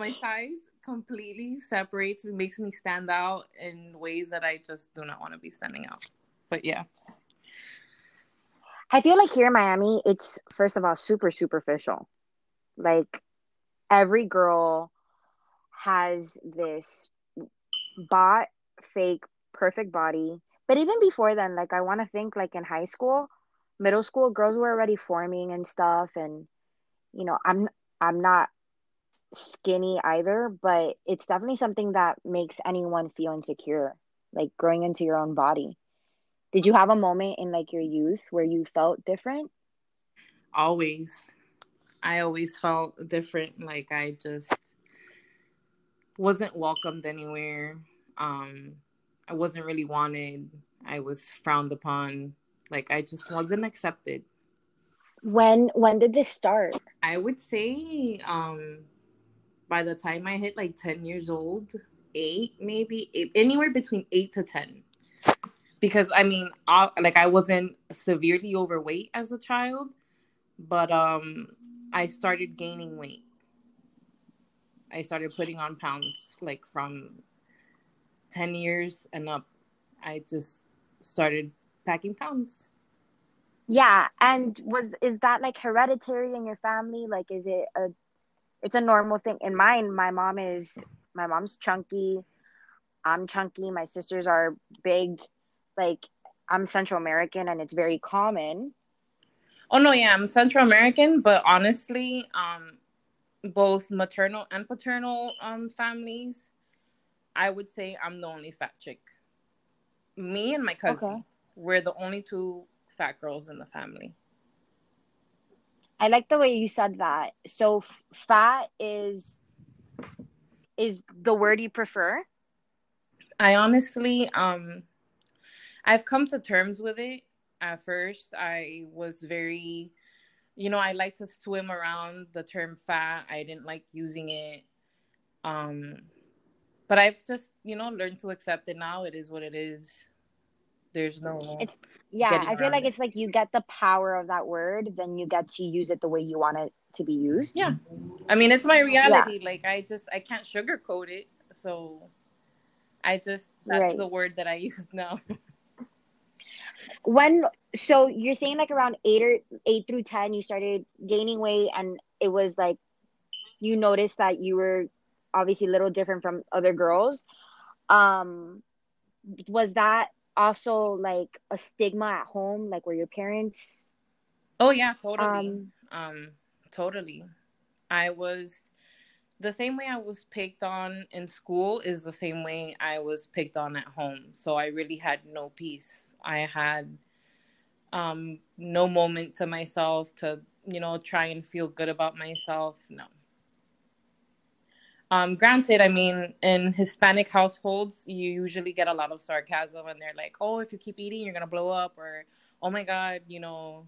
my size completely separates me, makes me stand out in ways that I just do not want to be standing out. But yeah. I feel like here in Miami, it's first of all super superficial. Like every girl has this bought fake perfect body. But even before then, like I want to think like in high school, middle school, girls were already forming and stuff and you know, I'm I'm not skinny either, but it's definitely something that makes anyone feel insecure, like growing into your own body. Did you have a moment in like your youth where you felt different? Always. I always felt different. Like I just wasn't welcomed anywhere. Um, I wasn't really wanted. I was frowned upon. Like I just wasn't accepted. When when did this start? I would say um by the time I hit like 10 years old, 8 maybe, eight, anywhere between 8 to 10. Because I mean, I, like I wasn't severely overweight as a child, but um I started gaining weight. I started putting on pounds like from 10 years and up. I just started packing pounds. Yeah, and was is that like hereditary in your family? Like is it a it's a normal thing. In mine, my mom is my mom's chunky. I'm chunky. My sisters are big. Like I'm Central American and it's very common. Oh no, yeah, I'm Central American, but honestly, um both maternal and paternal um families, I would say I'm the only fat chick. Me and my cousin, okay. we're the only two fat girls in the family. I like the way you said that. So fat is is the word you prefer? I honestly um I've come to terms with it. At first, I was very you know, I like to swim around the term fat. I didn't like using it. Um, but I've just, you know, learned to accept it now. It is what it is. There's no. It's yeah. I feel like it. it's like you get the power of that word, then you get to use it the way you want it to be used. Yeah, I mean, it's my reality. Yeah. Like I just I can't sugarcoat it. So I just that's right. the word that I use now. when so you're saying like around eight or eight through ten you started gaining weight and it was like you noticed that you were obviously a little different from other girls um was that also like a stigma at home like were your parents oh yeah totally um, um totally i was the same way I was picked on in school is the same way I was picked on at home. So I really had no peace. I had um, no moment to myself to, you know, try and feel good about myself. No. Um, granted, I mean, in Hispanic households, you usually get a lot of sarcasm, and they're like, "Oh, if you keep eating, you're gonna blow up," or "Oh my God, you know,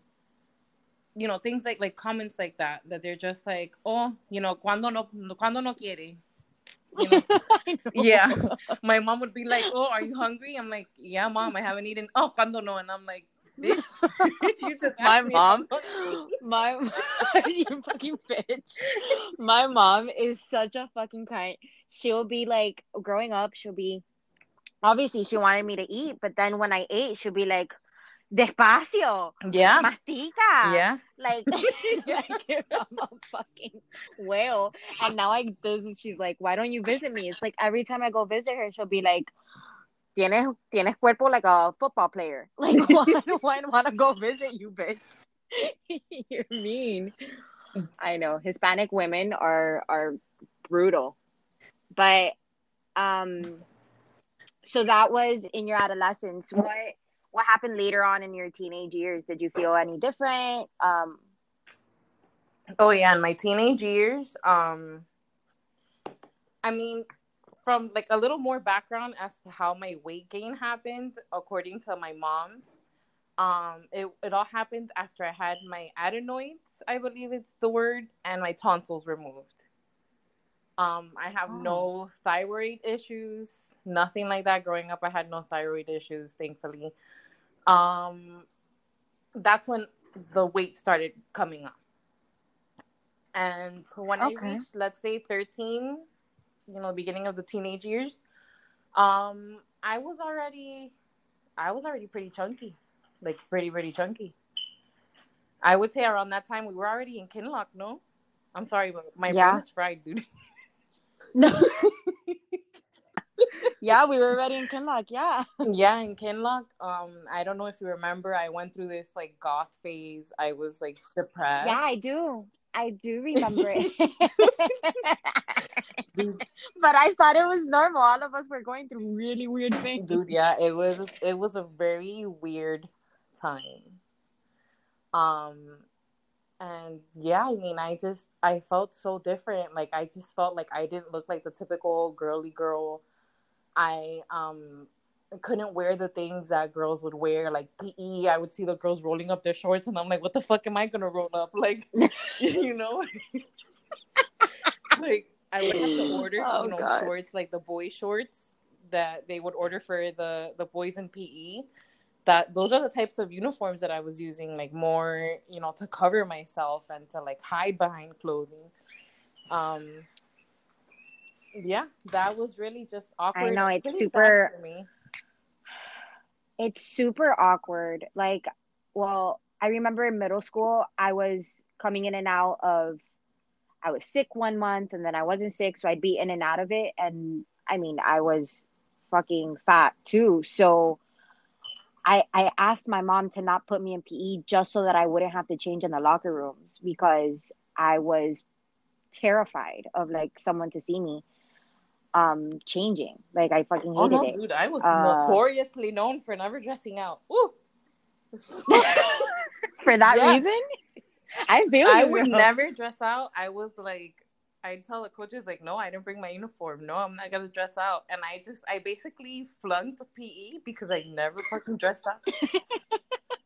you know things like like comments like that that they're just like oh you know cuando no cuando no quiere you know? yeah. My mom would be like oh are you hungry? I'm like yeah mom i haven't eaten oh cuando no and i'm like you just my mom my you fucking bitch my mom is such a fucking kind she'll be like growing up she'll be obviously she wanted me to eat but then when i ate she'll be like despacio. Yeah. Mastica. Yeah. Like, like I'm a fucking whale. And now I this she's like, why don't you visit me? It's like every time I go visit her, she'll be like, Tienes tienes cuerpo like a football player. Like why do I want to go visit you, bitch? You're mean. I know. Hispanic women are are brutal. But um so that was in your adolescence. What what happened later on in your teenage years? Did you feel any different? Um, oh yeah, in my teenage years, um, I mean, from like a little more background as to how my weight gain happened, according to my mom. Um, it it all happened after I had my adenoids, I believe it's the word, and my tonsils removed. Um, I have oh. no thyroid issues, nothing like that. Growing up, I had no thyroid issues, thankfully um, that's when the weight started coming up. And when okay. I reached, let's say, 13, you know, the beginning of the teenage years, um, I was already, I was already pretty chunky, like pretty, pretty chunky. I would say around that time we were already in Kinloch, No, I'm sorry, but my yeah. brain is fried, dude. no. yeah, we were already in Kinloch. Yeah. Yeah, in Kinloch. Um, I don't know if you remember, I went through this like goth phase. I was like depressed. Yeah, I do. I do remember it. but I thought it was normal. All of us were going through really weird things. Dude, yeah, it was it was a very weird time. Um and yeah, I mean, I just I felt so different. Like I just felt like I didn't look like the typical girly girl. I um couldn't wear the things that girls would wear, like PE. I would see the girls rolling up their shorts, and I'm like, what the fuck am I gonna roll up? Like, you know, like I would have to order, oh, you know, God. shorts like the boy shorts that they would order for the the boys in PE. That those are the types of uniforms that I was using, like more, you know, to cover myself and to like hide behind clothing. Um, yeah, that was really just awkward. I know it's super. Me it's super awkward. Like, well, I remember in middle school, I was coming in and out of, I was sick one month and then I wasn't sick. So I'd be in and out of it. And I mean, I was fucking fat too. So I, I asked my mom to not put me in PE just so that I wouldn't have to change in the locker rooms because I was terrified of like someone to see me um changing. Like I fucking hated oh, no, it. Dude, I was uh, notoriously known for never dressing out. for that yes. reason? I feel I would never dress out. I was like I'd tell the coaches like, no, I didn't bring my uniform. No, I'm not gonna dress out. And I just I basically flunked PE because I never fucking dressed out. Because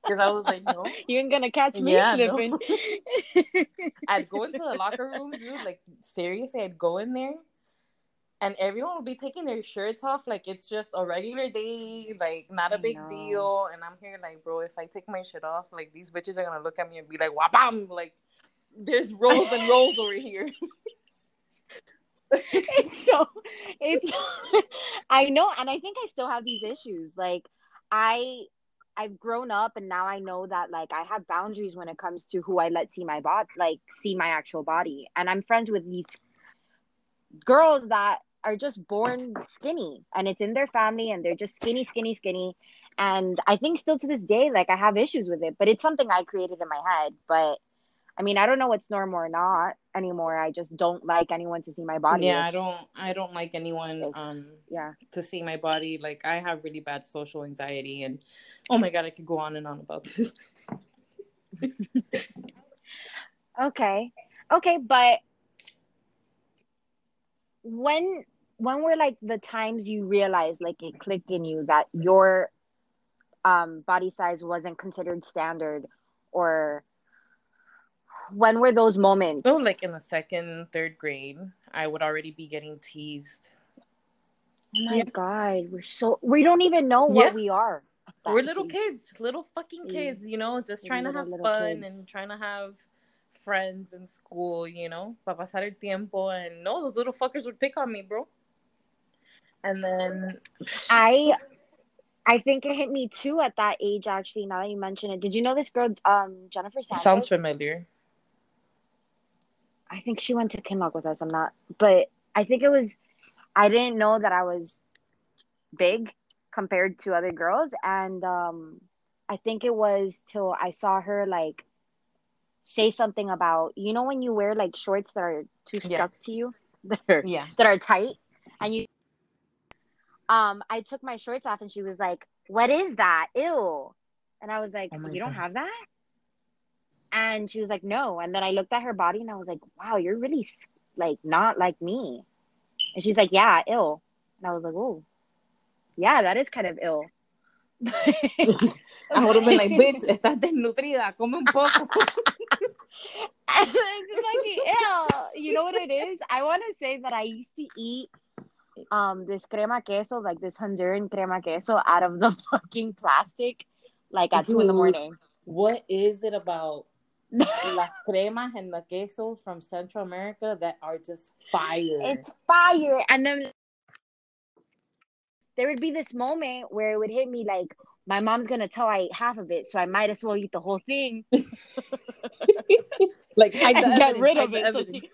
I was like, no, you ain't gonna catch me yeah, slipping. No. I'd go into the locker room, dude. Like seriously, I'd go in there and everyone will be taking their shirts off like it's just a regular day, like not a big deal. And I'm here like, bro, if I take my shit off, like these bitches are gonna look at me and be like, wabam, like there's rolls and rolls over here. it's so it's I know, and I think I still have these issues. Like I I've grown up and now I know that like I have boundaries when it comes to who I let see my body, like see my actual body. And I'm friends with these girls that are just born skinny and it's in their family and they're just skinny, skinny, skinny. And I think still to this day, like I have issues with it, but it's something I created in my head. But I mean, I don't know what's normal or not anymore. I just don't like anyone to see my body. Yeah, I don't. I don't like anyone. Um, yeah, to see my body. Like I have really bad social anxiety, and oh my god, I could go on and on about this. okay, okay, but when when were like the times you realized like it clicked in you that your um body size wasn't considered standard or when were those moments oh like in the second third grade i would already be getting teased oh my yeah. god we're so we don't even know what yeah. we are we're little kids little fucking kids you know just trying to have fun kids. and trying to have friends in school, you know, para pasar el tiempo. And no, those little fuckers would pick on me, bro. And then I I think it hit me too at that age actually, now that you mention it. Did you know this girl, um, Jennifer? Sounds familiar. I think she went to Kinloch with us. I'm not but I think it was I didn't know that I was big compared to other girls and um I think it was till I saw her like say something about you know when you wear like shorts that are too stuck yeah. to you that are yeah that are tight and you um I took my shorts off and she was like what is that ew and I was like oh you God. don't have that and she was like no and then I looked at her body and I was like wow you're really like not like me and she's like yeah ill and I was like oh yeah that is kind of ill I would have been like, bitch, estás desnutrida, come un poco. like, ew. You know what it is? I want to say that I used to eat um this crema queso, like this Honduran crema queso, out of the fucking plastic, like at Dude, two in the morning. What is it about las cremas and the quesos from Central America that are just fire. It's fire. And then there would be this moment where it would hit me like, my mom's gonna tell I ate half of it, so I might as well eat the whole thing. like hide the and get rid of it so she,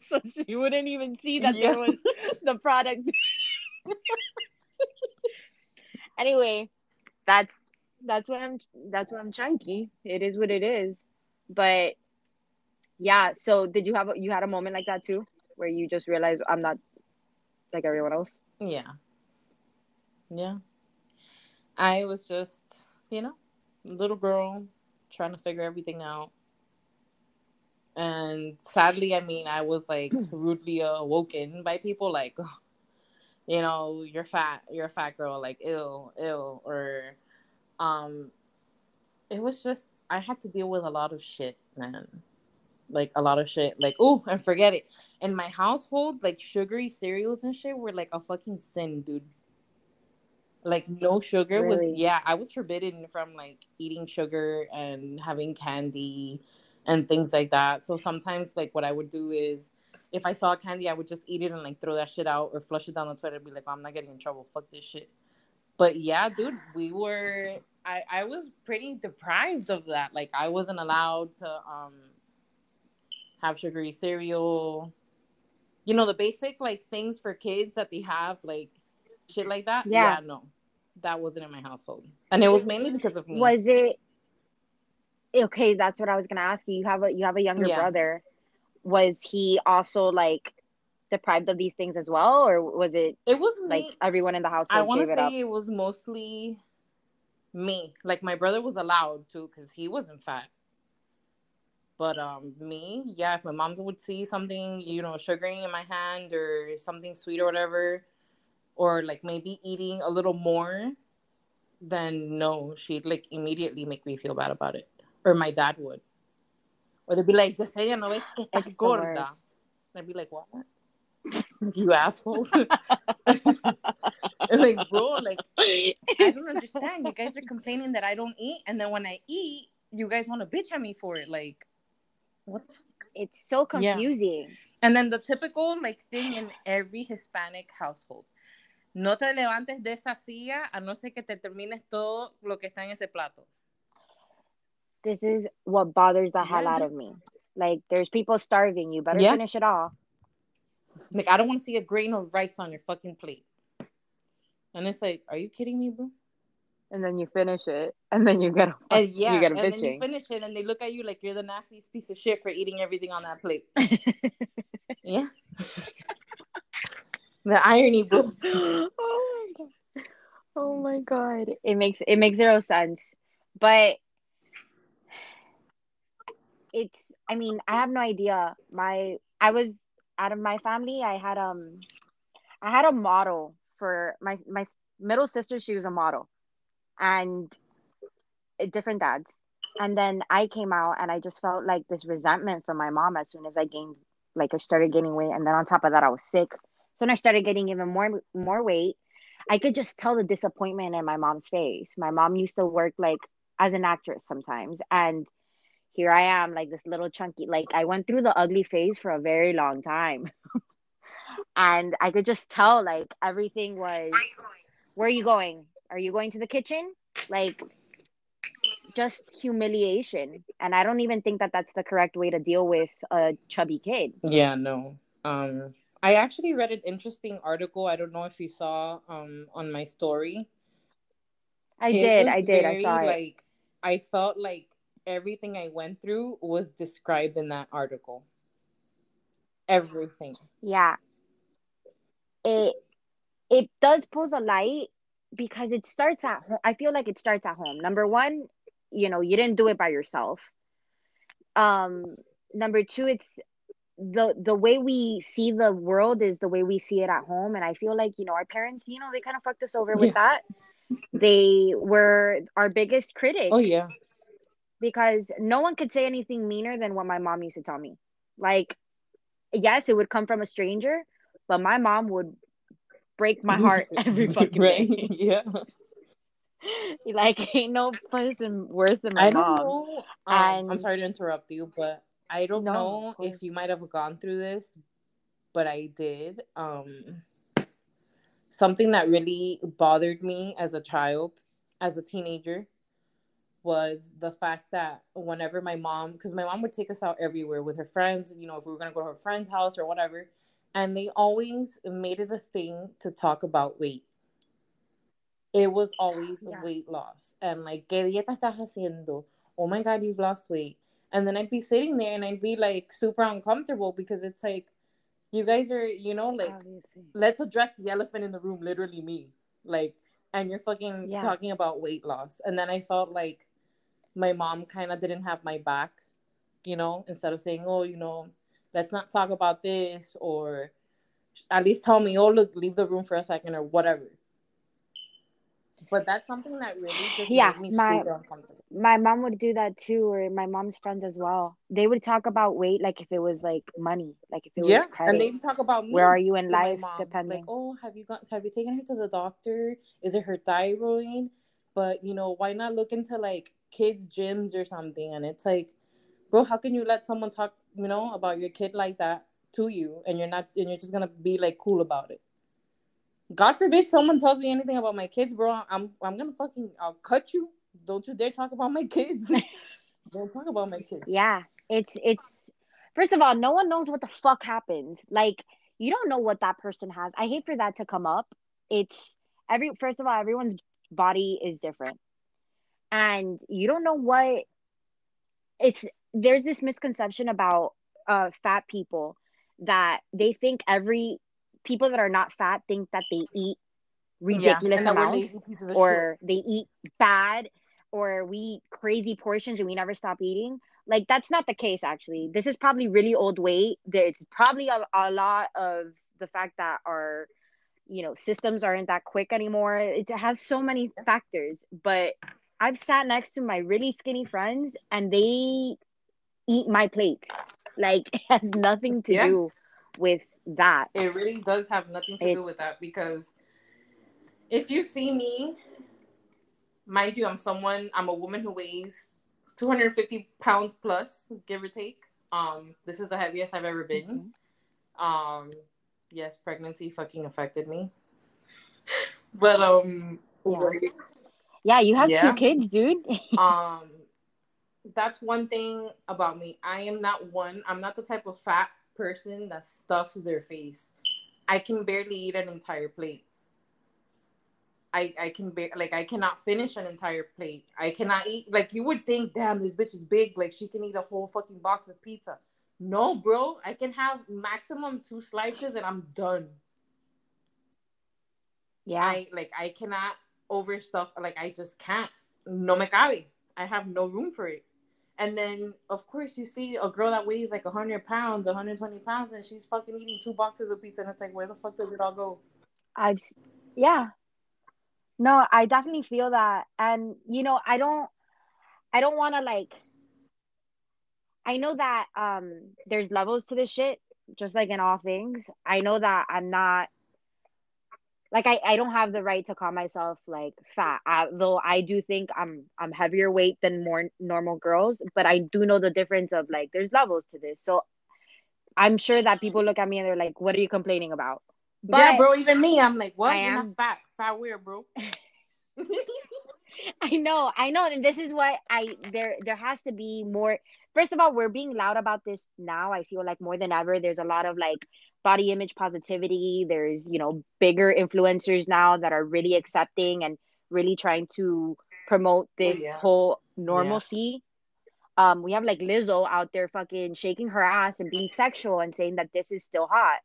so she wouldn't even see that Yeah. there was the product. anyway, that's that's what I'm that's what I'm chunky. It is what it is. But yeah, so did you have a, you had a moment like that too, where you just realized I'm not like everyone else? Yeah. Yeah. I was just, you know, little girl trying to figure everything out. And sadly, I mean, I was like rudely awoken by people like, you know, you're fat, you're a fat girl, like ill, ill, or um it was just I had to deal with a lot of shit, man. Like a lot of shit. Like, oh, and forget it. In my household, like sugary cereals and shit were like a fucking sin, dude. Like no sugar was yeah, I was forbidden from like eating sugar and having candy and things like that. So sometimes like what I would do is if I saw candy, I would just eat it and like throw that shit out or flush it down the toilet and be like, oh, I'm not getting in trouble. Fuck this shit. But yeah, dude, we were I, I was pretty deprived of that. Like I wasn't allowed to um have sugary cereal. You know, the basic like things for kids that they have, like shit like that. Yeah. no. That wasn't in my household. And it was mainly because of me. Was it okay? That's what I was gonna ask you. You have a you have a younger Yeah. brother. Was he also like deprived of these things as well, or was it it was me. like everyone in the house. I want to say it it was mostly me. Like my brother was allowed to because he wasn't fat. But um, me, yeah, if my mom would see something, you know, sugaring in my hand or something sweet or whatever, or like maybe eating a little more, then no, she'd like immediately make me feel bad about it. Or my dad would. Or they'd be like, Yesenia, no ves que estás gorda. And I'd be like, what? you assholes. like, bro, like, I don't understand. You guys are complaining that I don't eat, and then when I eat, you guys want to bitch at me for it. Like, what? It's so Yeah. confusing. And then the typical like thing in every Hispanic household. No te levantes de esa silla a no ser que te termines todo lo que está en ese plato. This is what bothers the hell out of me. Like, there's people starving. You better Yeah. finish it off. Like, I don't want to see a grain of rice on your fucking plate. And it's like, are you kidding me, bro? And then you finish it, and then you get a And yeah, you get a and then you finish it, and they look at you like you're the nastiest piece of shit for eating everything on that plate. Yeah. the irony, bro. oh my god. Oh my god. It makes it makes zero sense. But it's I mean, I have no idea. My I was out of my family, I had um I had a model for my my middle sister, she was a model. And different dads. And then I came out and I just felt like this resentment from my mom as soon as I gained like I started gaining weight and then on top of that I was sick. So when I started getting even more more weight, I could just tell the disappointment in my mom's face. My mom used to work like as an actress sometimes and here I am like this little chunky like I went through the ugly phase for a very long time. and I could just tell like everything was where are you going? Are you going to the kitchen? Like just humiliation. And I don't even think that that's the correct way to deal with a chubby kid. Yeah, no. Um, I actually read an interesting article. I don't know if you saw um on my story. I It did. I did. I saw it. Like I felt like everything I went through was described in that article. Everything. Yeah. It it does pose a light because it starts at home. I feel like it starts at home. Number one, you know, you didn't do it by yourself. Um, number two, it's the the way we see the world is the way we see it at home. And I feel like, you know, our parents, you know, they kind of fucked us over with that. They were our biggest critics Oh yeah. Because no one could say anything meaner than what my mom used to tell me. Like, yes, it would come from a stranger, but my mom would break my heart every fucking right. day. Yeah. like ain't no person worse than my I don't mom. know. Um, I'm sorry to interrupt you, but I don't No, know if you might have gone through this, but I did. Um, something that really bothered me as a child, as a teenager, was the fact that whenever my mom, because my mom would take us out everywhere with her friends, you know, if we were gonna go to her friend's house or whatever, and they always made it a thing to talk about weight. It was always Yeah. weight loss and like, ¿qué dieta estás haciendo? Oh my God, you've lost weight. And then I'd be sitting there and I'd be like super uncomfortable because it's like, you guys are, you know, like, Obviously. let's address the elephant in the room, literally me. Like, and you're fucking Yeah. talking about weight loss. And then I felt like my mom kind of didn't have my back, you know, instead of saying, oh, you know, let's not talk about this or at least tell me, oh, look, leave the room for a second or whatever. But that's something that really just Yeah, made me my- super uncomfortable. My mom would do that too, or my mom's friends as well. They would talk about weight like if it was like money, like if it yeah, was credit. and they would talk about me. Where are you in life, mom. depending. Like, oh, have you got? Have you taken her to the doctor? Is it her thyroid? But you know, why not look into like kids' gyms or something? And it's like, bro, how can you let someone talk, you know, about your kid like that to you, and you're not, and you're just gonna be like cool about it? God forbid someone tells me anything about my kids, bro. I'm, I'm gonna fucking, I'll cut you. Don't you dare talk about my kids. Don't talk about my kids. Yeah, it's it's first of all, no one knows what the fuck happens. Like you don't know what that person has. I hate for that to come up. It's every first of all, everyone's body is different. And you don't know what it's there's this misconception about uh fat people that they think every people that are not fat think that they eat ridiculous and amounts of shit. or they eat bad or we eat crazy portions and we never stop eating. Like that's not the case actually. This is probably really old weight. It's probably a, a lot of the fact that our you know systems aren't that quick anymore. It has so many factors but i've sat next to my really skinny friends and they eat my plates like it has nothing to Yeah. do with that it really does have nothing to do with that because if you see me, mind you, I'm someone, I'm a woman who weighs 250 pounds plus, give or take. Um, this is the heaviest I've ever been. Mhm. Um, yes, pregnancy fucking affected me. But um, Yeah. Yeah you have Yeah. two kids dude. Um that's one thing about me. I am not one i'm not the type of fat person that stuffs their face. I can barely eat an entire plate. I i can bear like i cannot finish an entire plate. I cannot eat like you would think damn this bitch is big like she can eat a whole fucking box of pizza. No bro i can have maximum two slices and i'm done. Yeah. I like I cannot overstuff like I just can't. No me cabe. I have no room for it. And then of course you see a girl that weighs like hundred pounds, 120 pounds, and she's fucking eating two boxes of pizza and it's like where the fuck does it all go? I've yeah. No, I definitely feel that. And you know, I don't I don't want to like I know that um there's levels to this shit just like in all things. I know that I'm not like I, I don't have the right to call myself like fat uh, though i do think i'm i'm heavier weight than more normal girls but i do know the difference of like there's levels to this so i'm sure that people look at me and they're like what are you complaining about yeah, bro, even me, I'm like, what? I You're am- not fat. Fat where, bro? I know, I know, and this is what I there there has to be more. First of all, we're being loud about this now. I feel like more than ever, there's a lot of like body image positivity. There's you know bigger influencers now that are really accepting and really trying to promote this yeah. whole normalcy. Um, we have like Lizzo out there fucking shaking her ass and being sexual and saying that this is still hot.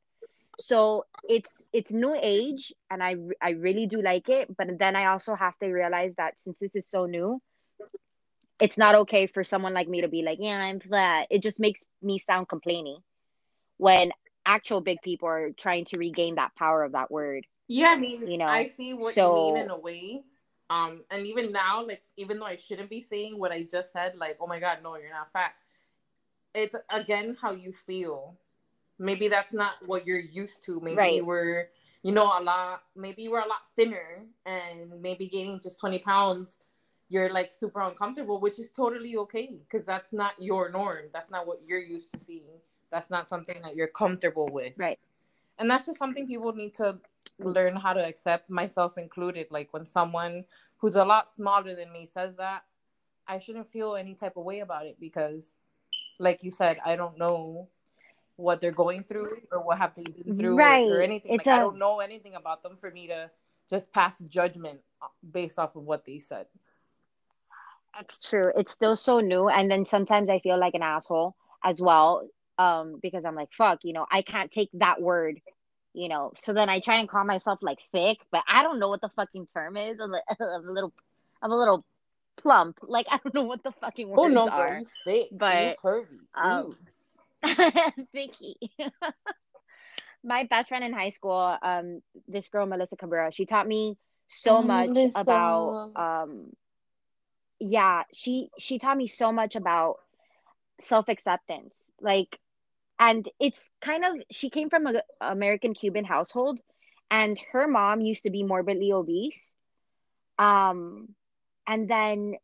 So it's it's new age, and I I really do like it. But then I also have to realize that since this is so new, it's not okay for someone like me to be like, yeah, I'm flat. It just makes me sound complaining when actual big people are trying to regain that power of that word. Yeah, I mean, You know, I see what so- you mean in a way. Um, and even now, like, even though I shouldn't be saying what I just said, like, oh my god, no, you're not fat. It's again how you feel. Maybe that's not what you're used to. Maybe Right. you were you know, a lot, maybe you were a lot thinner and maybe gaining just 20 pounds, you're like super uncomfortable, which is totally okay because that's not your norm. That's not what you're used to seeing. That's not something that you're comfortable with. Right. And that's just something people need to learn how to accept, myself included. Like when someone who's a lot smaller than me says that, I shouldn't feel any type of way about it because, like you said, I don't know what they're going through or what have they been through right. or, or anything. It's like a... I don't know anything about them for me to just pass judgment based off of what they said. That's true. It's still so new, and then sometimes I feel like an asshole as well, um, because I'm like, fuck, you know, I can't take that word, you know. So then I try and call myself like thick, but I don't know what the fucking term is. I'm, like, I'm a little, I'm a little plump. Like I don't know what the fucking words oh, no, are. Thick. But curvy. Um, Vicky. My best friend in high school, um, this girl Melissa Cabrera, she taught me so oh, much Melissa. about um yeah, she she taught me so much about self-acceptance. Like and it's kind of she came from a American Cuban household and her mom used to be morbidly obese. Um and then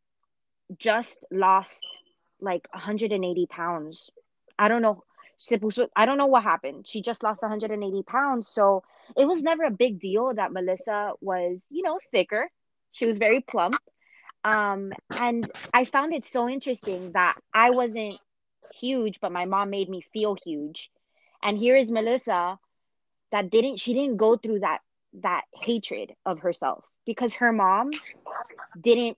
just lost like 180 pounds I don't know. I don't know what happened. She just lost 180 pounds. So it was never a big deal that Melissa was, you know, thicker. She was very plump. Um, and I found it so interesting that I wasn't huge, but my mom made me feel huge. And here is Melissa that didn't, she didn't go through that, that hatred of herself because her mom didn't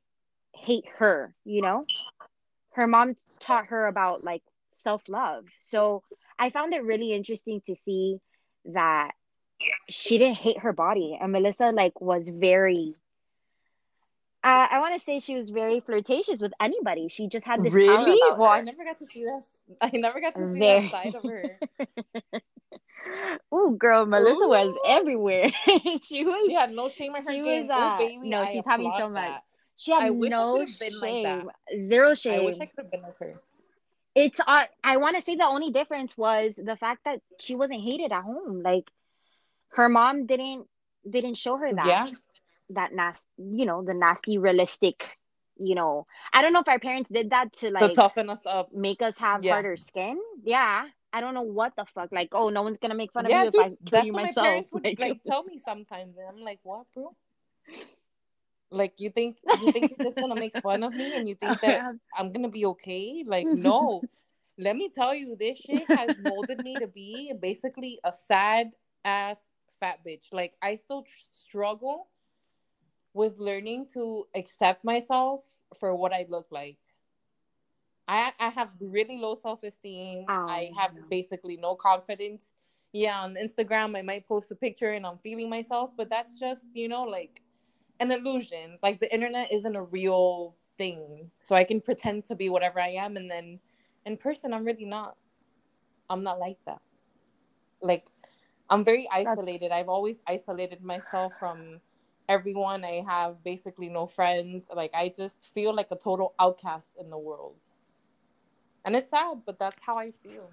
hate her, you know? Her mom taught her about like self love. So I found it really interesting to see that she didn't hate her body, and Melissa like was very. Uh, I want to say she was very flirtatious with anybody. She just had this. Really? Well, I never got to see this. I never got to see very... that side of her. Ooh, girl, Melissa Ooh. was everywhere. she was. She had no shame in her she game. Was, uh, Ooh, baby, no, I she taught me so much. That. She had I no shame, like zero shame. I wish I could have been with her it's uh, I want to say the only difference was the fact that she wasn't hated at home. Like her mom didn't didn't show her that. Yeah. That nasty, you know, the nasty realistic, you know. I don't know if our parents did that to like to toughen us up, make us have yeah. harder skin. Yeah. I don't know what the fuck. Like, oh, no one's gonna make fun yeah, of you dude, if I kill you myself. My parents would like tell me sometimes, and I'm like, what, bro? Like you think you think you're just gonna make fun of me and you think that I'm gonna be okay? Like no. Let me tell you, this shit has molded me to be basically a sad ass fat bitch. Like I still tr- struggle with learning to accept myself for what I look like. I I have really low self esteem. Oh, I have no. basically no confidence. Yeah, on Instagram I might post a picture and I'm feeling myself, but that's just you know like an illusion. Like the internet isn't a real thing. So I can pretend to be whatever I am and then in person I'm really not. I'm not like that. Like I'm very isolated. That's... I've always isolated myself from everyone. I have basically no friends. Like I just feel like a total outcast in the world. And it's sad, but that's how I feel.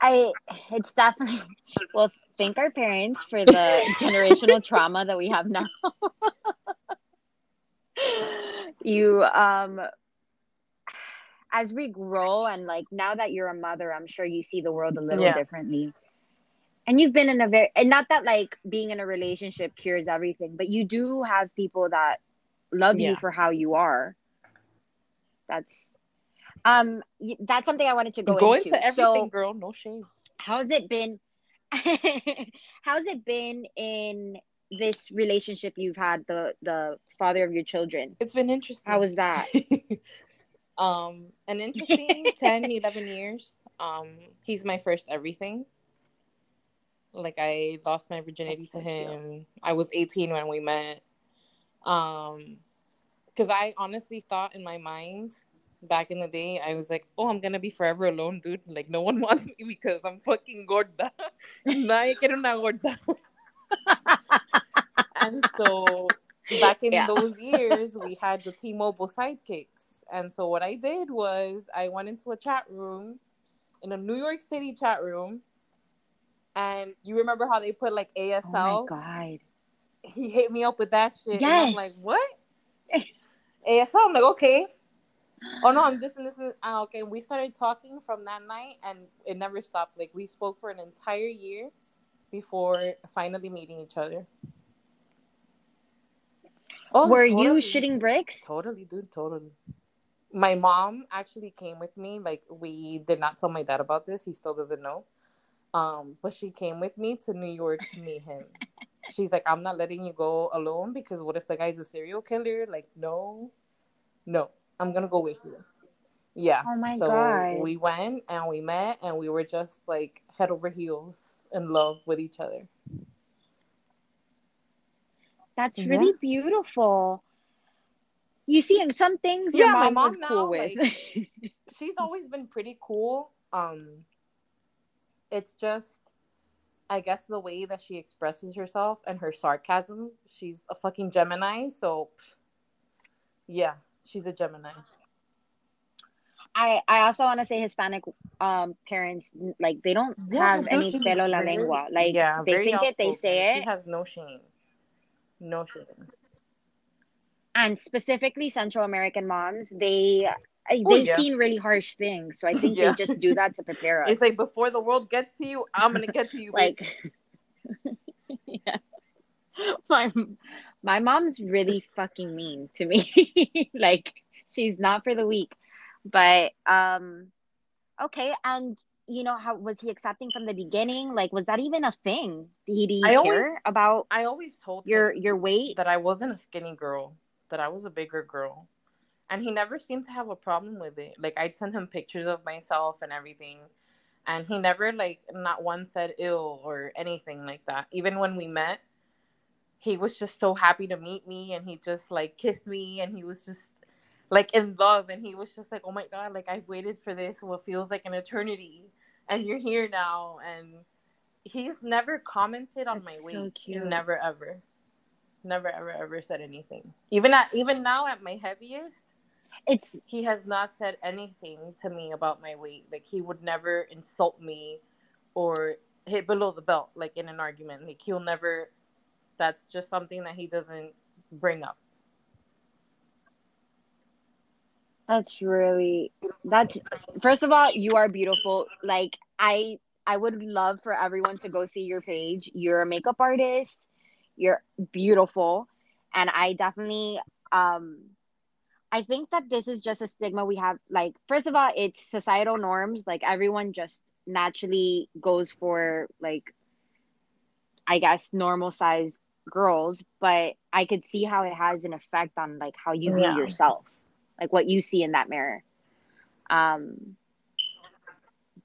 I it's definitely well thank our parents for the generational trauma that we have now. you um as we grow and like now that you're a mother, I'm sure you see the world a little yeah. differently. And you've been in a very and not that like being in a relationship cures everything, but you do have people that love yeah. you for how you are. That's um, that's something I wanted to go, go into. into everything, so, girl. No shame. How's it been? how's it been in this relationship you've had the the father of your children? It's been interesting. How was that? um, an interesting 10, 11 years. Um, he's my first everything. Like I lost my virginity to him. Cute. I was 18 when we met. Um, because I honestly thought in my mind back in the day, I was like, oh, I'm gonna be forever alone, dude. Like no one wants me because I'm fucking gorda. Una gorda. and so back in yeah. those years, we had the T-Mobile sidekicks. And so what I did was I went into a chat room in a New York City chat room And you remember how they put like ASL? Oh my god. He hit me up with that shit. Yes. And I'm like, what? ASL. I'm like, okay. Oh no, I'm this and this and ah, okay. We started talking from that night, and it never stopped. Like we spoke for an entire year before finally meeting each other. Oh, Were totally. you shitting bricks? Totally, dude. Totally. My mom actually came with me. Like we did not tell my dad about this. He still doesn't know. Um, but she came with me to New York to meet him. She's like, I'm not letting you go alone because what if the guy's a serial killer? Like, no, no, I'm gonna go with you. Yeah. Oh my so god. we went and we met and we were just like head over heels in love with each other. That's really yeah. beautiful. You see, in some things your yeah, mom, mom was now, cool with. Like, she's always been pretty cool. Um, it's just, I guess, the way that she expresses herself and her sarcasm. She's a fucking Gemini, so yeah, she's a Gemini. I, I also want to say Hispanic um parents like they don't yeah, have any pelo la lengua. Like yeah, they think it they say it. she has no shame. No shame. And specifically Central American moms they oh, they've yeah. seen really harsh things so I think yeah. they just do that to prepare us. it's like before the world gets to you I'm gonna get to you like yeah. My my mom's really fucking mean to me. Like she's not for the weak. But um okay and you know how was he accepting from the beginning? Like was that even a thing? Did he, he care always, about i always told your your weight? that i wasn't a skinny girl that i was a bigger girl and he never seemed to have a problem with it. Like i'd send him pictures of myself and everything and he never like not once said ill or anything like that. Even when we met he was just so happy to meet me and he just like kissed me and he was just like in love and he was just like oh my god like i've waited for this what feels like an eternity and you're here now. And he's never commented on That's my weight. So never ever never ever ever said anything. Even at even now at my heaviest it's he has not said anything to me about my weight like he would never insult me or hit below the belt like in an argument like he'll never that's just something that he doesn't bring up That's really that's first of all, you are beautiful. Like I I would love for everyone to go see your page. You're a makeup artist. You're beautiful. And I definitely um I think that this is just a stigma we have like first of all, it's societal norms. Like everyone just naturally goes for like I guess normal size girls, but I could see how it has an effect on like how you yeah. view yourself like what you see in that mirror um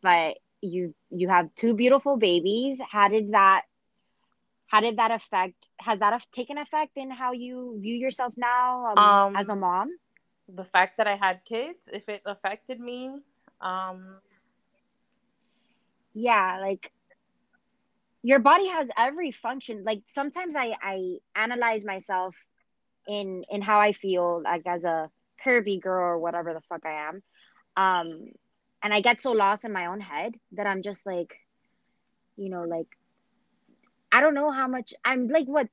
but you you have two beautiful babies how did that how did that affect has that taken effect in how you view yourself now um, um, as a mom the fact that i had kids if it affected me um yeah like your body has every function like sometimes i i analyze myself in in how i feel like as a curvy girl or whatever the fuck I am. Um, and I get so lost in my own head that I'm just like, you know, like, I don't know how much I'm like, what,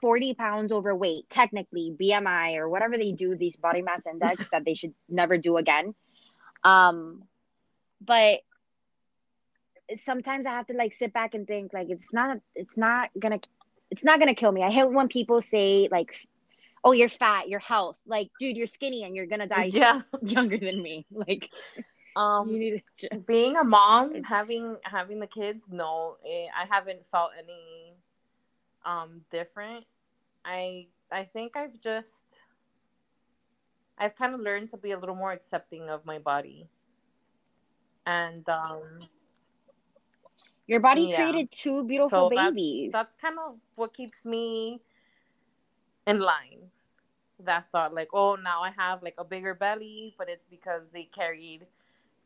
40 pounds overweight, technically, BMI or whatever they do, these body mass index that they should never do again. Um, but sometimes I have to like sit back and think like it's not it's not gonna it's not gonna kill me. I hate when people say like oh you're fat your health like dude you're skinny and you're gonna die yeah younger than me like um just... being a mom having having the kids no it, i haven't felt any um different. I i think i've just i've kind of learned to be a little more accepting of my body. And um your body yeah. created two beautiful so babies. that's, that's kind of what keeps me in line. That thought like oh now i have like a bigger belly but it's because they carried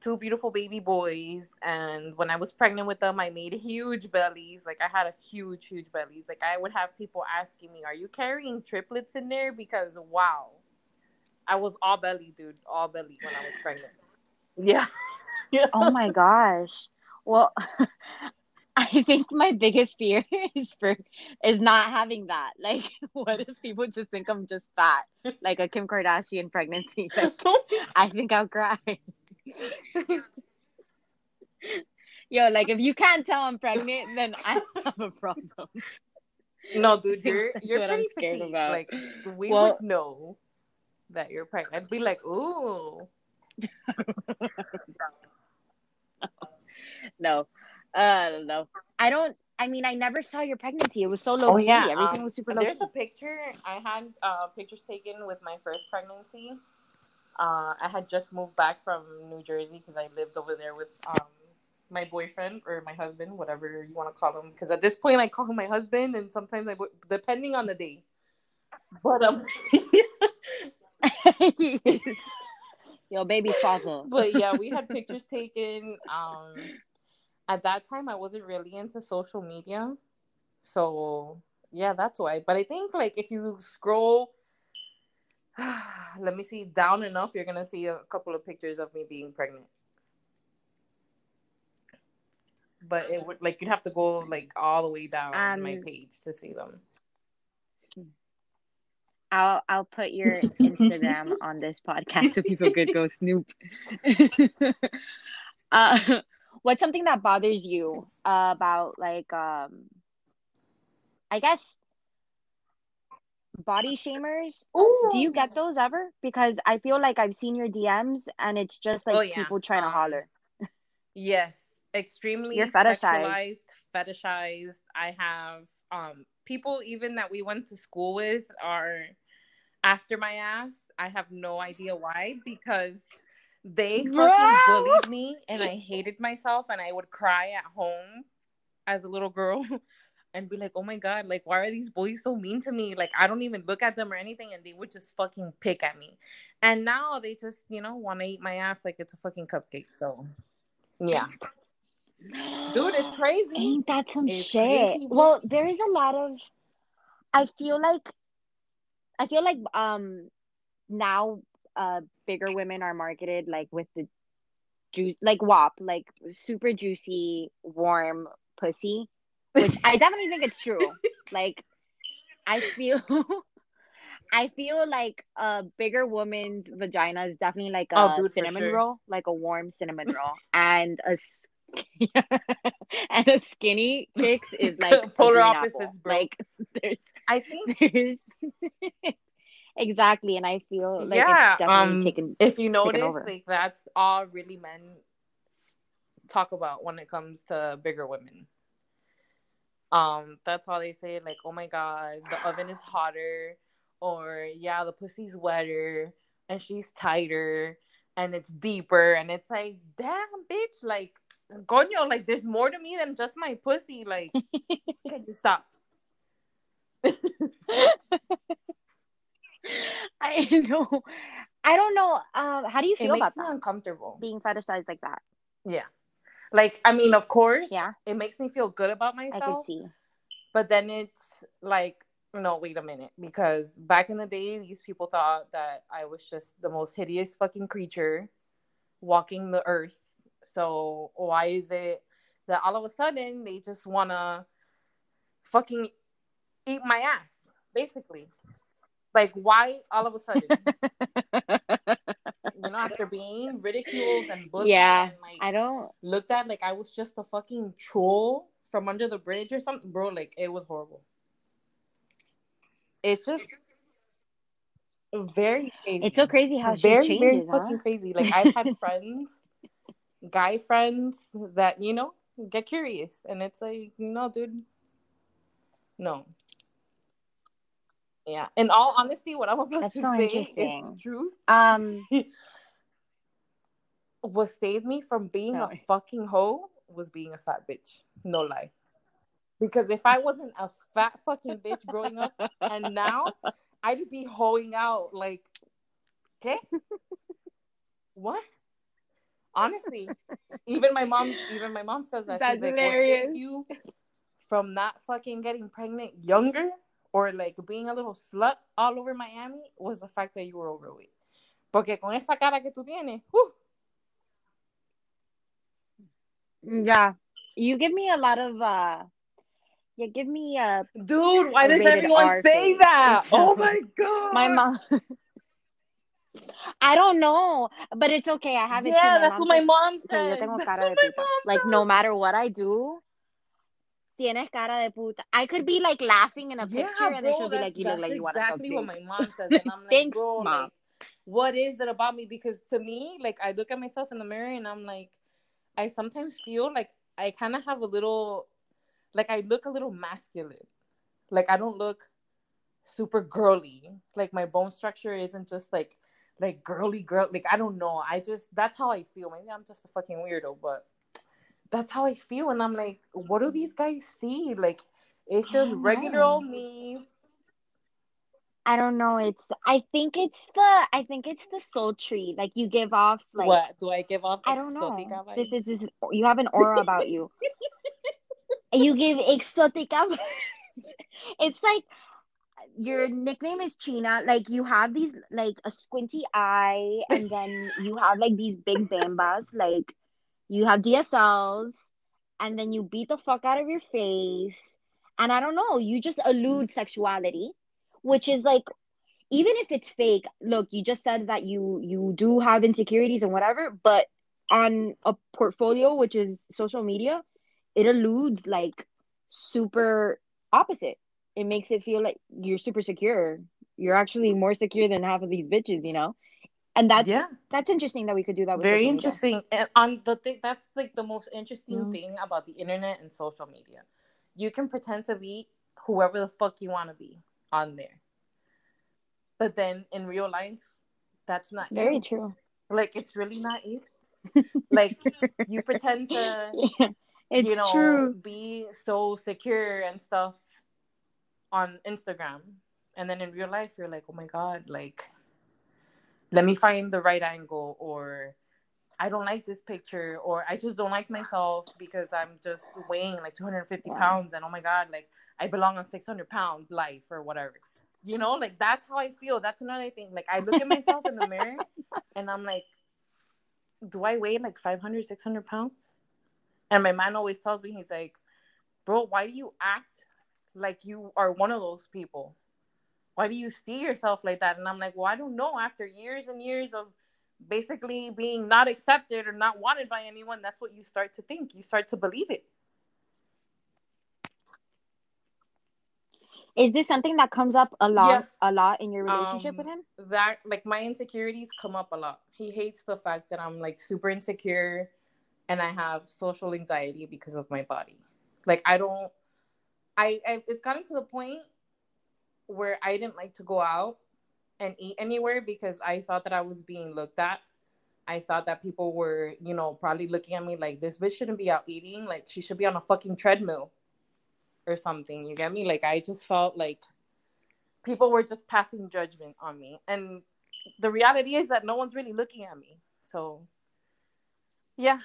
two beautiful baby boys and when i was pregnant with them i made huge bellies like i had a huge huge bellies like i would have people asking me are you carrying triplets in there because wow i was all belly dude all belly when i was pregnant yeah Yeah. oh my gosh well I think my biggest fear is for is not having that. Like, what if people just think I'm just fat, like a Kim Kardashian pregnancy? Like, oh I think I'll cry. Yo, like if you can't tell I'm pregnant, then I have a problem. No, dude, you're you're what I'm pretty scared petite. about. Like we Well- would know that you're pregnant. I'd be like, ooh. No, uh, no. I don't. I mean, I never saw your pregnancy. It was so low Oh, key. yeah, Everything um, was super low There's key. a picture. I had uh, pictures taken with my first pregnancy. Uh, I had just moved back from New Jersey because I lived over there with um, my boyfriend or my husband, whatever you want to call him. Because at this point, I call him my husband, and sometimes I, depending on the day. But um, Yo, baby father. but yeah, we had pictures taken. Um, at that time, I wasn't really into social media, so yeah, that's why. But I think like if you scroll, let me see down enough, you're gonna see a couple of pictures of me being pregnant. But it would like you'd have to go like all the way down my Um, page to see them. I'll I'll put your Instagram on this podcast so people could go snoop. uh, what's something that bothers you about like um, I guess body shamers? Do you get those ever? Because I feel like I've seen your DMs and it's just like Oh, yeah. people trying to Um, holler. Yes, extremely You're fetishized. fetishized. I have um people even that we went to school with are after my ass. I have no idea why because they fucking Bro! bullied me and I hated myself and I would cry at home as a little girl and be like, "Oh my god, like why are these boys so mean to me? Like I don't even look at them or anything and they would just fucking pick at me." And now they just, you know, want to eat my ass like it's a fucking cupcake. So, yeah. Dude, it's crazy. Ain't that some It's shit? crazy, well, there is a lot of. I feel like, I feel like um, now uh bigger women are marketed like with the juice, like WAP, like super juicy, warm pussy, which I definitely think it's true. Like, I feel. I feel like a bigger woman's vagina is definitely like a Oh, cinnamon sure. roll, like a warm cinnamon roll, and a and a skinny chick's is like Polar opposites, bro. Like there's I think there's exactly, and I feel like Yeah, it's definitely um, taken. if you notice, like that's all really men talk about when it comes to bigger women. Um, that's all they say, like, oh my god, the oven is hotter, or yeah, the pussy's wetter and she's tighter and it's deeper, and it's like, damn bitch, like coño, like there's more to me than just my pussy. Like, can you stop? I know. I don't know. Um, how do you It feel about makes me that? uncomfortable. Being fetishized like that? Yeah. Like, I mean, of course, Yeah. it makes me feel good about myself. I myself. see. But then it's like, no, wait a minute. Because back in the day, these people thought that I was just the most hideous fucking creature walking the earth. So why is it that all of a sudden they just want to fucking eat my ass, basically? Like, why all of a sudden? you know, after being ridiculed and bullied Yeah, and like I don't. looked at like I was just a fucking troll from under the bridge or something, bro. Like it was horrible. It's just very crazy. It's so crazy how she very, changes, very huh? fucking crazy. Like I've had friends, guy friends that you know get curious, and it's like, no, dude, no. Yeah. In all honesty, what I'm about That's to so say is truth. Um, what saved me from being No. a fucking hoe was being a fat bitch. No lie. Because if I wasn't a fat fucking bitch growing up and now, I'd be hoeing out like, okay? What? Honestly, even my mom, even my mom says that That's she's like, hilarious. saved you from not fucking getting pregnant younger or like being a little slut all over Miami was the fact that you were overweight. Porque con esa cara que tú tienes, whew, yeah, You give me a lot of uh yeah, give me a dude. Why does everyone R say face. that? Oh my god, my mom. I don't know, but it's okay. I have it. Yeah, that's what my mom says. Like no matter what I do, tienes cara de puta. I could be like laughing in a picture, yeah, bro, and then she'll be like, "You look like you want to Exactly what my mom says, and I'm like, Thanks, bro, mom. Like, what is that about me? Because to me, like, I look at myself in the mirror, and I'm like, I sometimes feel like I kind of have a little, like, I look a little masculine. Like, I don't look super girly. Like, my bone structure isn't just like like girly girl. Like, I don't know. I just that's how I feel. Maybe I'm just a fucking weirdo, but that's how I feel. And I'm like, what do these guys see? Like, it's just regular know. old me. I don't know. It's I think it's the I think it's the sultry. Like you give off like what do I give off? I don't know. This is this you have an aura about you. you give exotica. it's like your nickname is China. Like you have these like a squinty eye, and then you have like these big bambas. Like you have DSLs, and then you beat the fuck out of your face. And I don't know, you just elude sexuality, which is like even if it's fake, look, you just said that you you do have insecurities and whatever, but on a portfolio which is social media, it eludes like super opposite. It makes it feel like you're super secure. You're actually more secure than half of these bitches, you know? And that's yeah. that's interesting that we could do that very interesting. And on the thing that's like the most interesting yeah. thing about the internet and social media. You can pretend to be whoever the fuck you want to be on there. But then in real life that's not very you. true. Like it's really not you. Like you pretend to yeah, it's you know true. be so secure and stuff on instagram. And then in real life you're like oh my god like let me find the right angle or I don't like this picture or I just don't like myself because I'm just weighing like 250 pounds and oh my god like I belong on 600 pound life or whatever. You know like that's how I feel. That's another thing. Like I look at myself in the mirror and I'm like do I weigh like 500 600 pounds? And my man always tells me he's like bro why do you act like you are one of those people why do you see yourself like that? And I'm like, well, I don't know. After years and years of basically being not accepted or not wanted by anyone, that's what you start to think. You start to believe it. Is this something that comes up a lot, a lot in your relationship um, with him? That like my insecurities come up a lot. He hates the fact that I'm like super insecure, and I have social anxiety because of my body. Like I don't, I, I it's gotten to the point where I didn't like to go out and eat anywhere because I thought that I was being looked at. I thought that people were, you know, probably looking at me like this bitch shouldn't be out eating. Like she should be on a fucking treadmill or something. You get me? Like I just felt like people were just passing judgment on me. And the reality is that no one's really looking at me. So yeah,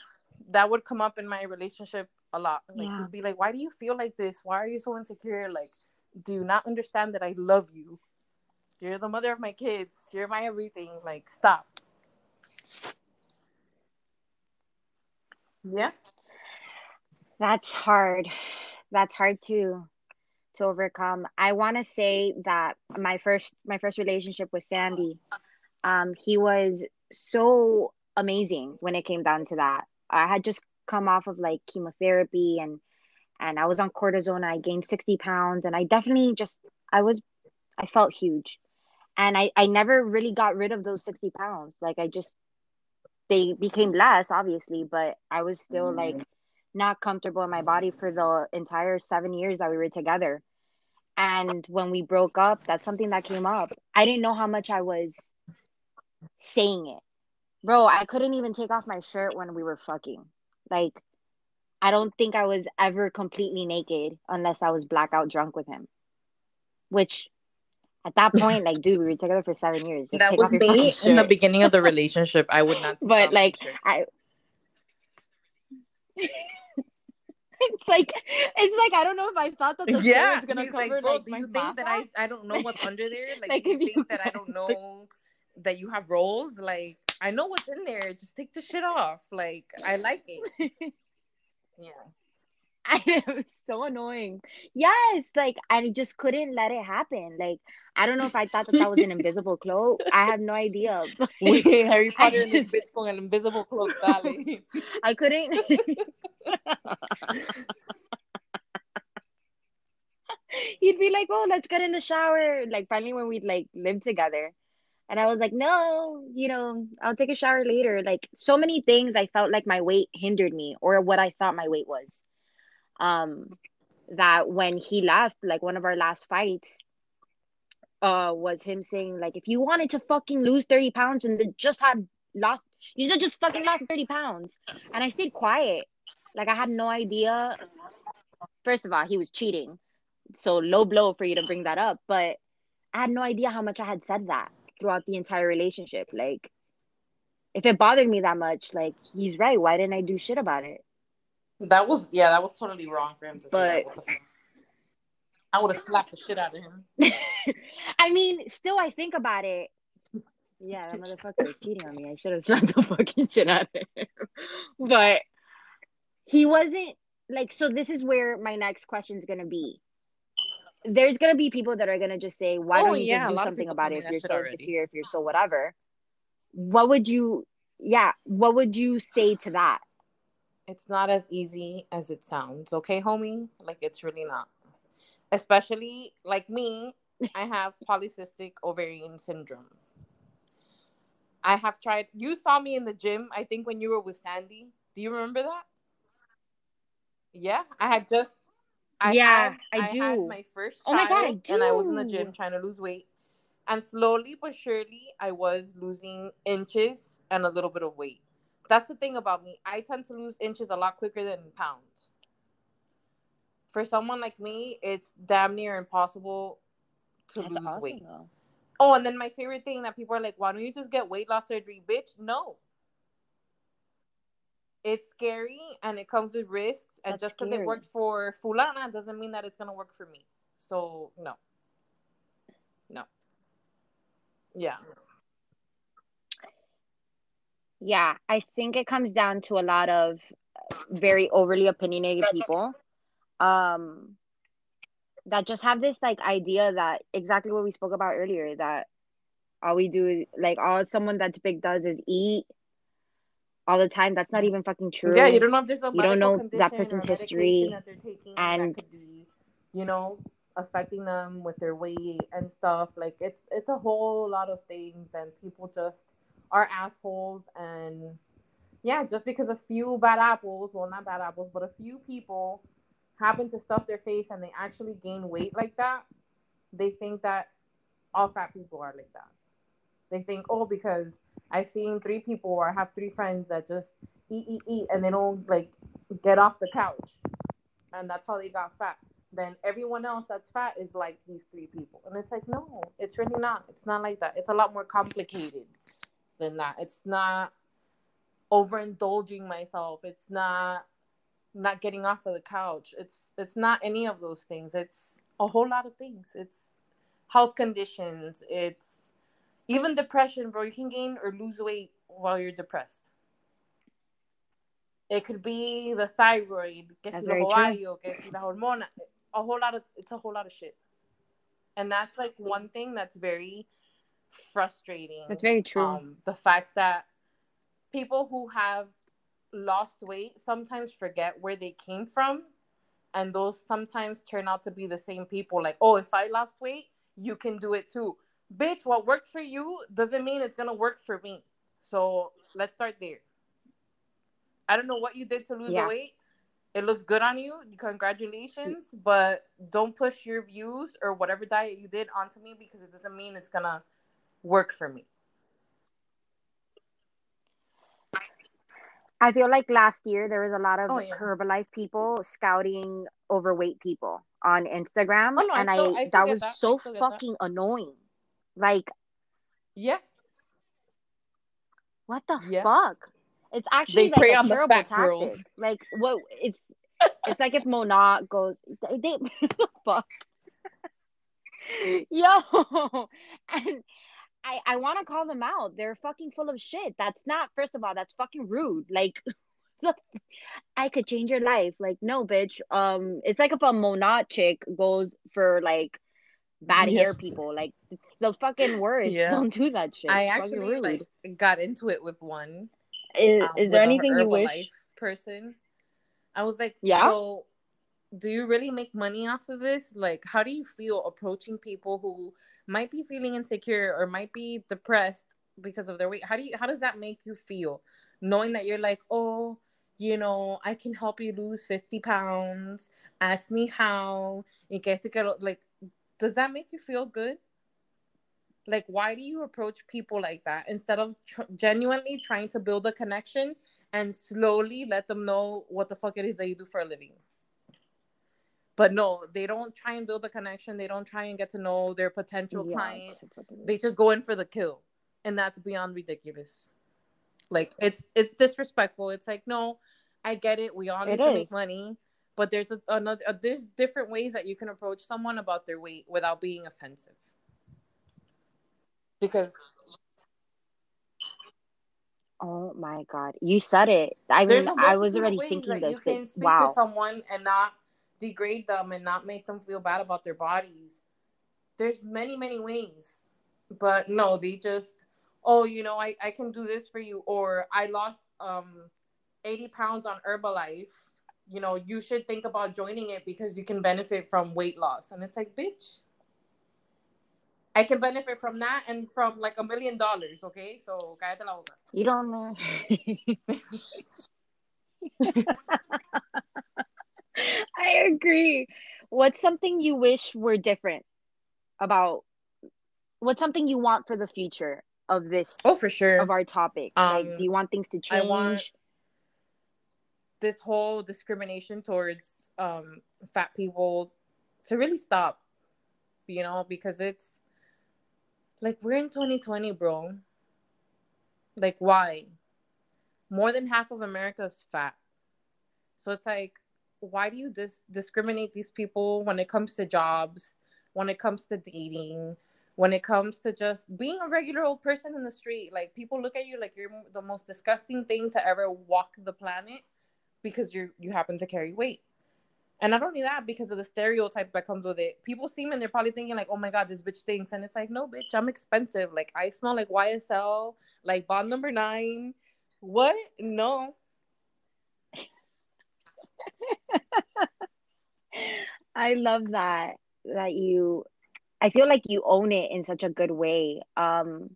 that would come up in my relationship a lot. Like yeah. be like, why do you feel like this? Why are you so insecure? Like do you not understand that I love you? You're the mother of my kids. You're my everything. Like, stop. Yeah. That's hard. That's hard to to overcome. I want to say that my first my first relationship with Sandy, um, he was so amazing when it came down to that. I had just come off of like chemotherapy and and I was on cortisone. I gained 60 pounds and I definitely just, I was, I felt huge. And I, I never really got rid of those 60 pounds. Like I just, they became less obviously, but I was still mm-hmm. like not comfortable in my body for the entire seven years that we were together. And when we broke up, that's something that came up. I didn't know how much I was saying it. Bro, I couldn't even take off my shirt when we were fucking. Like I don't think I was ever completely naked unless I was blackout drunk with him. Which at that point, like, dude, we were together for seven years. Just that was me in the beginning of the relationship. I would not. but like, I. it's like it's like I don't know if I thought that the yeah, was gonna cover like, bro, like, do you think that I I don't know what's under there? Like, like do you think you... that I don't know that you have rolls? Like, I know what's in there. Just take the shit off. Like, I like it. Yeah. And it was so annoying. Yes, like I just couldn't let it happen. Like I don't know if I thought that that was an invisible cloak. I have no idea. Wait, Harry Potter and this bitch el invisible cloak, dale. I couldn't. He'd be like, "Oh, let's get in the shower." Like finally, when we'd like live together, and I was like, "No, you know, I'll take a shower later." Like so many things, I felt like my weight hindered me, or what I thought my weight was. Um, that when he left, like one of our last fights, uh, was him saying like, "If you wanted to fucking lose thirty pounds and just had lost, you should just fucking lost thirty pounds." And I stayed quiet, like I had no idea. First of all, he was cheating so low blow for you to bring that up but i had no idea how much i had said that throughout the entire relationship. Like if it bothered me that much like he's right. Why didn't i do shit about it? That was yeah that was totally wrong for him to say. but, say i would have slapped the shit out of him. I mean still i think about it. Yeah that motherfucker was cheating on me. I should have slapped the fucking shit out of him. But he wasn't like so this is where my next question is going to be there's gonna be people that are gonna just say, "Why oh, don't you yeah, just do something about it if you're so already. insecure, if you're so whatever?" What would you, yeah, what would you say to that? It's not as easy as it sounds, okay, homie? Like it's really not. Especially like me, I have polycystic ovarian syndrome. I have tried. You saw me in the gym. I think when you were with Sandy. Do you remember that? Yeah, I had just I yeah, had, I, I do. Had my first child, oh my god, I do. and I was in the gym trying to lose weight, and slowly but surely, I was losing inches and a little bit of weight. That's the thing about me. I tend to lose inches a lot quicker than pounds. For someone like me, it's damn near impossible to That's lose awesome, weight. Though. Oh, and then my favorite thing that people are like, "Why don't you just get weight loss surgery, bitch?" No, it's scary and it comes with risks and That's just because it worked for fulana doesn't mean that it's gonna work for me. So no. No. Yeah. Yeah i think it comes down to a lot of very overly opinionated people. Um that just have this like idea that exactly what we spoke about earlier that all we do like all someone that's big does is eat all the time. That's not even fucking true. Yeah, you don't know if there's a you don't know that person's history that they're taking and that could be, you know, affecting them with their weight and stuff. Like it's it's a whole lot of things, and people just are assholes. And yeah, just because a few bad apples, well, not bad apples, but a few people happen to stuff their face and they actually gain weight like that, they think that all fat people are like that. They think, oh, because I've seen three people or I have three friends that just eat, eat, eat, and they don't like get off the couch, and that's how they got fat. Then everyone else that's fat is like these three people, and it's like no, it's really not. It's not like that. It's a lot more complicated than that. It's not overindulging myself. It's not not getting off of the couch. It's it's not any of those things. It's a whole lot of things. It's health conditions. It's even depression, bro, you can gain or lose weight while you're depressed. It could be the thyroid, que si ovario, que si la hormona, a whole lot of it's a whole lot of shit. And that's like one thing that's very frustrating. That's very true. Um, the fact that people who have lost weight sometimes forget where they came from and those sometimes turn out to be the same people like oh if i lost weight you can do it too bitch, what worked for you doesn't mean it's gonna work for me. So let's start there. I don't know what you did to lose yeah. the weight. It looks good on you. Congratulations, but don't push your views or whatever diet you did onto me because it doesn't mean it's gonna work for me. I feel like last year there was a lot of oh, yeah. Herbalife people scouting overweight people on Instagram, oh, no, and I, still, I, I that was that. so fucking that. annoying. Like, yeah. What the yeah. fuck? It's actually they like a terrible tactic. Girls. Like, what? It's it's like if Monat goes, they, they fuck. Yo, and I I want to call them out. They're fucking full of shit. That's not. First of all, that's fucking rude. Like, I could change your life. Like, no, bitch. Um, it's like if a Monat chick goes for like bad yeah. hair people. Like the fucking worst. Yeah. Don't do that shit. I actually like got into it with one. Is, um, is there anything you wish? person. I was like, yeah. So, do you really make money off of this? Like, how do you feel approaching people who might be feeling insecure or might be depressed because of their weight? How do you? How does that make you feel, knowing that you're like, oh, you know, I can help you lose fifty pounds. Ask me how. You get to get like does that make you feel good? Like, why do you approach people like that instead of tr- genuinely trying to build a connection and slowly let them know what the fuck it is that you do for a living? But no, they don't try and build a connection. They don't try and get to know their potential yeah, client. They just go in for the kill, and that's beyond ridiculous. Like it's it's disrespectful. It's like no, I get it. We all need it to is. make money but there's a, another a, there's different ways that you can approach someone about their weight without being offensive. Because oh my god. You said it. I mean i was already thinking this you can speak wow. to someone and not degrade them and not make them feel bad about their bodies. There's many many ways. But no they just oh you know i, I can do this for you. Or i lost um 80 pounds on herbalife you know, you should think about joining it because you can benefit from weight loss. And it's like, bitch, I can benefit from that and from like a million dollars, okay? So, cállate la boca. You don't know. I agree. What's something you wish were different about what's something you want for the future of this oh for sure of our topic um, like do you want things to change I want, this whole discrimination towards um, fat people to really stop, you know, because it's like we're in 2020, bro. Like, why? More than half of America is fat. So it's like, why do you dis- discriminate these people when it comes to jobs, when it comes to dating, when it comes to just being a regular old person in the street? Like, people look at you like you're the most disgusting thing to ever walk the planet because you you happen to carry weight. And not only that, because of the stereotype that comes with it, people see me and they're probably thinking like, "Oh my god, this bitch thinks," and it's like, "No, bitch, I'm expensive. Like I smell like YSL, like bond number nine. What? No." I love that that you. I feel like you own it in such a good way. Um,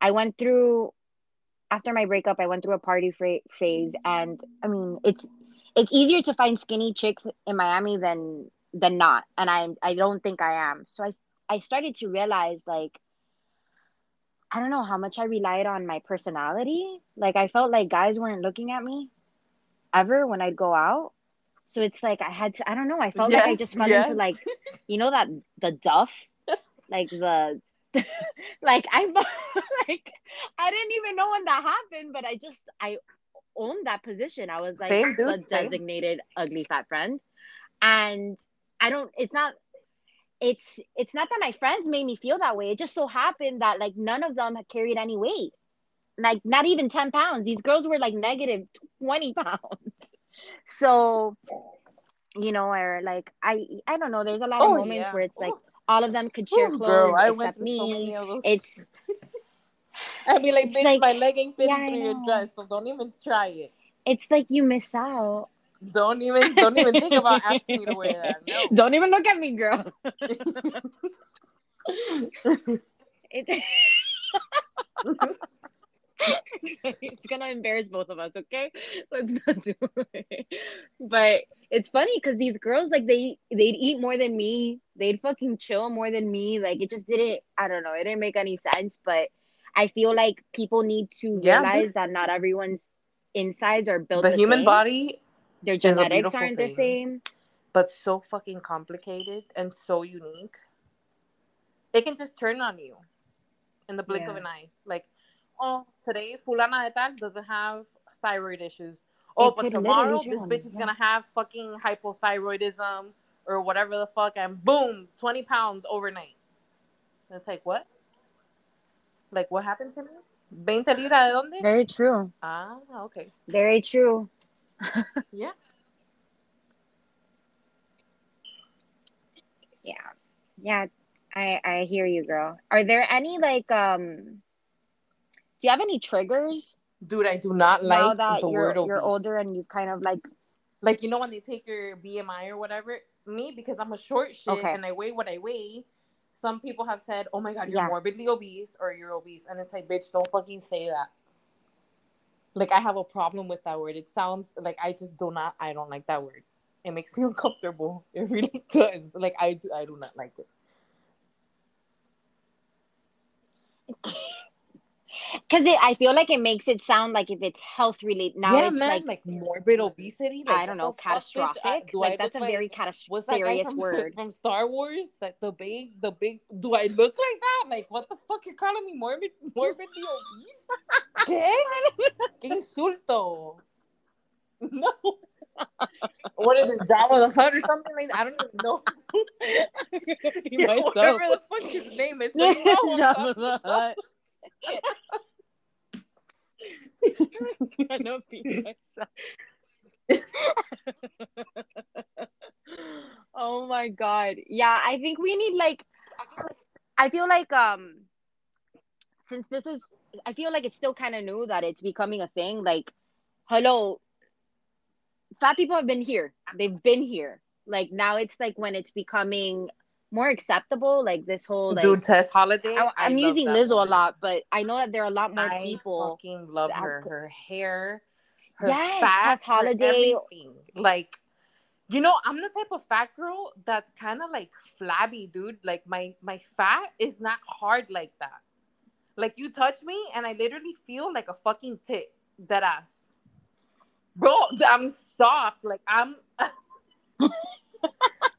I went through after my breakup, I went through a party phase, mm. and I mean, it's it's easier to find skinny chicks in Miami than than not, and I I don't think I am. So I I started to realize like I don't know how much I relied on my personality. Like I felt like guys weren't looking at me ever when I'd go out. So it's like I had to I don't know, I felt yes, like I just fell yes. into like you know that the duff, like the like I like I didn't even know when that happened, but I just I owned that position. I was like same, dude, the same. designated ugly fat friend. And I don't it's not it's it's not that my friends made me feel that way. It just so happened that like none of them had carried any weight. Like not even 10 pounds. These girls were like negative 20 pounds. so you know, or like I I don't know, there's a lot of oh, moments yeah. where it's like oh all of them could share Ooh, clothes girl, I except me. So many of those. it's I'd be like, bitch, like, my legging fit yeah, through your dress, so don't even try it. It's like you miss out. Don't even don't even think about asking me to wear that. No. Don't even look at me, girl. it's it's gonna embarrass both of us, okay? Let's not do it. But it's funny because these girls, like they they'd eat more than me, they'd fucking chill more than me. Like it just didn't. I don't know. It didn't make any sense. But I feel like people need to yeah, realize that not everyone's insides are built. The, the human same. body, their genetics aren't thing, the same. But so fucking complicated and so unique. It can just turn on you in the blink yeah. of an eye. Like oh, today fulana de tal doesn't have thyroid issues. Oh, it but tomorrow this bitch is yeah. gonna have fucking hypothyroidism or whatever the fuck, and boom, twenty pounds overnight. And it's like what? Like what happened to me? 20 libras de dónde? Very true. Ah, okay. Very true. yeah. Yeah. Yeah. I I hear you, girl. Are there any like um do you have any triggers? Dude, I do not now like that the you're word obese. you're older and you kind of like Like you know when they take your BMI or whatever. Me because I'm a short shit Okay. and I weigh what I weigh. Some people have said, "Oh my god, you're Yeah. morbidly obese or you're obese," and it's like, bitch, don't fucking say that. Like I have a problem with that word. It sounds like I just do not. I don't like that word. It makes me uncomfortable. It really does. Like I do. I do not like it. because it I feel like it makes it sound like if it's health related now yeah, it's man. like, Like, morbid obesity. Like, I don't know the fuck, bitch? catastrophic. I- like I that's a look very catastrophic What's that guy serious from, word. from Star Wars? That the big, the big. Do I look like that? Like, what the fuck? You're calling me morbid, morbidly obese? ¿Qué? ¿Qué insulto? No. What is it, Jabba the Hutt or something like that? I don't even know. Yeah, whatever the fuck his name is. but you know who I'm Jabba the. Hutt. I know myself. oh my god. Yeah, I think we need like I feel like um since this is I feel like it's still kind of new that it's becoming a thing like hello fat people have been here. They've been here. Like now it's like when it's becoming more acceptable like this whole like Dude, Tess Holliday. I, I'm love using Lizzo a lot, but I know that there are a lot more I people. fucking love her. could- Her hair, her Yes, fat, Holliday. Like, you know, I'm the type of fat girl that's kind of like flabby, dude. Like my my fat is not hard like that. Like you touch me and I literally feel like a fucking tit, dead ass. Bro, I'm soft. Like I'm.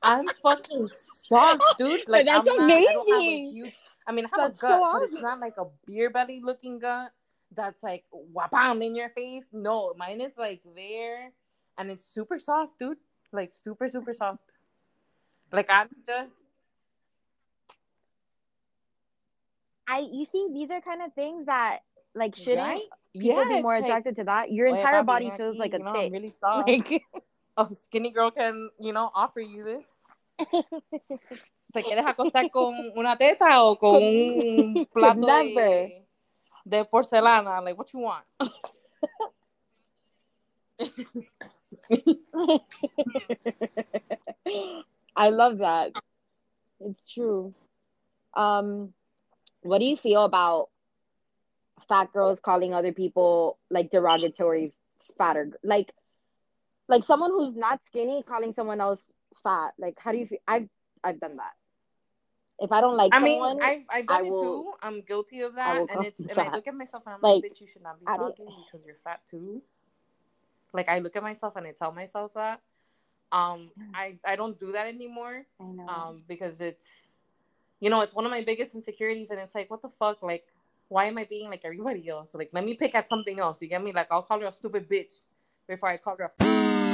I'm fucking soft, dude. Like that's I'm not, I don't have a amazing. huge. I mean, I have That's a gut, so but it's not like a beer belly looking gut that's like wham in your face. No, mine is like there, and it's super soft, dude. Like super, super soft. Like I'm just I you see these are kind of things that like shouldn't right? people be it's more like, attracted to that? Your entire body feels like a you know. I'm really soft. Like a skinny girl can, you know, offer you this. ¿Te quieres acostar con una teta o con un plato de, de porcelana? Like, what you want? I love that. It's true. Um, what do you feel about fat girls calling other people like derogatory fatter? Like, like someone who's not skinny calling someone else fat. Like, how do you feel? I've I've done that. If I don't like I mean, someone, I've, I've I done will- it too. I'm guilty of that. And it's and I look at myself and I'm like, Like, bitch, you should not be I- talking because you're fat too. Like I look at myself and I tell myself that. Um, I I don't do that anymore. I know. Um, because it's, you know, it's one of my biggest insecurities, and it's like, what the fuck, like, why am I being like everybody else? Like, let me pick at something else. You get me? Like, I'll call her a stupid bitch before I call her. A...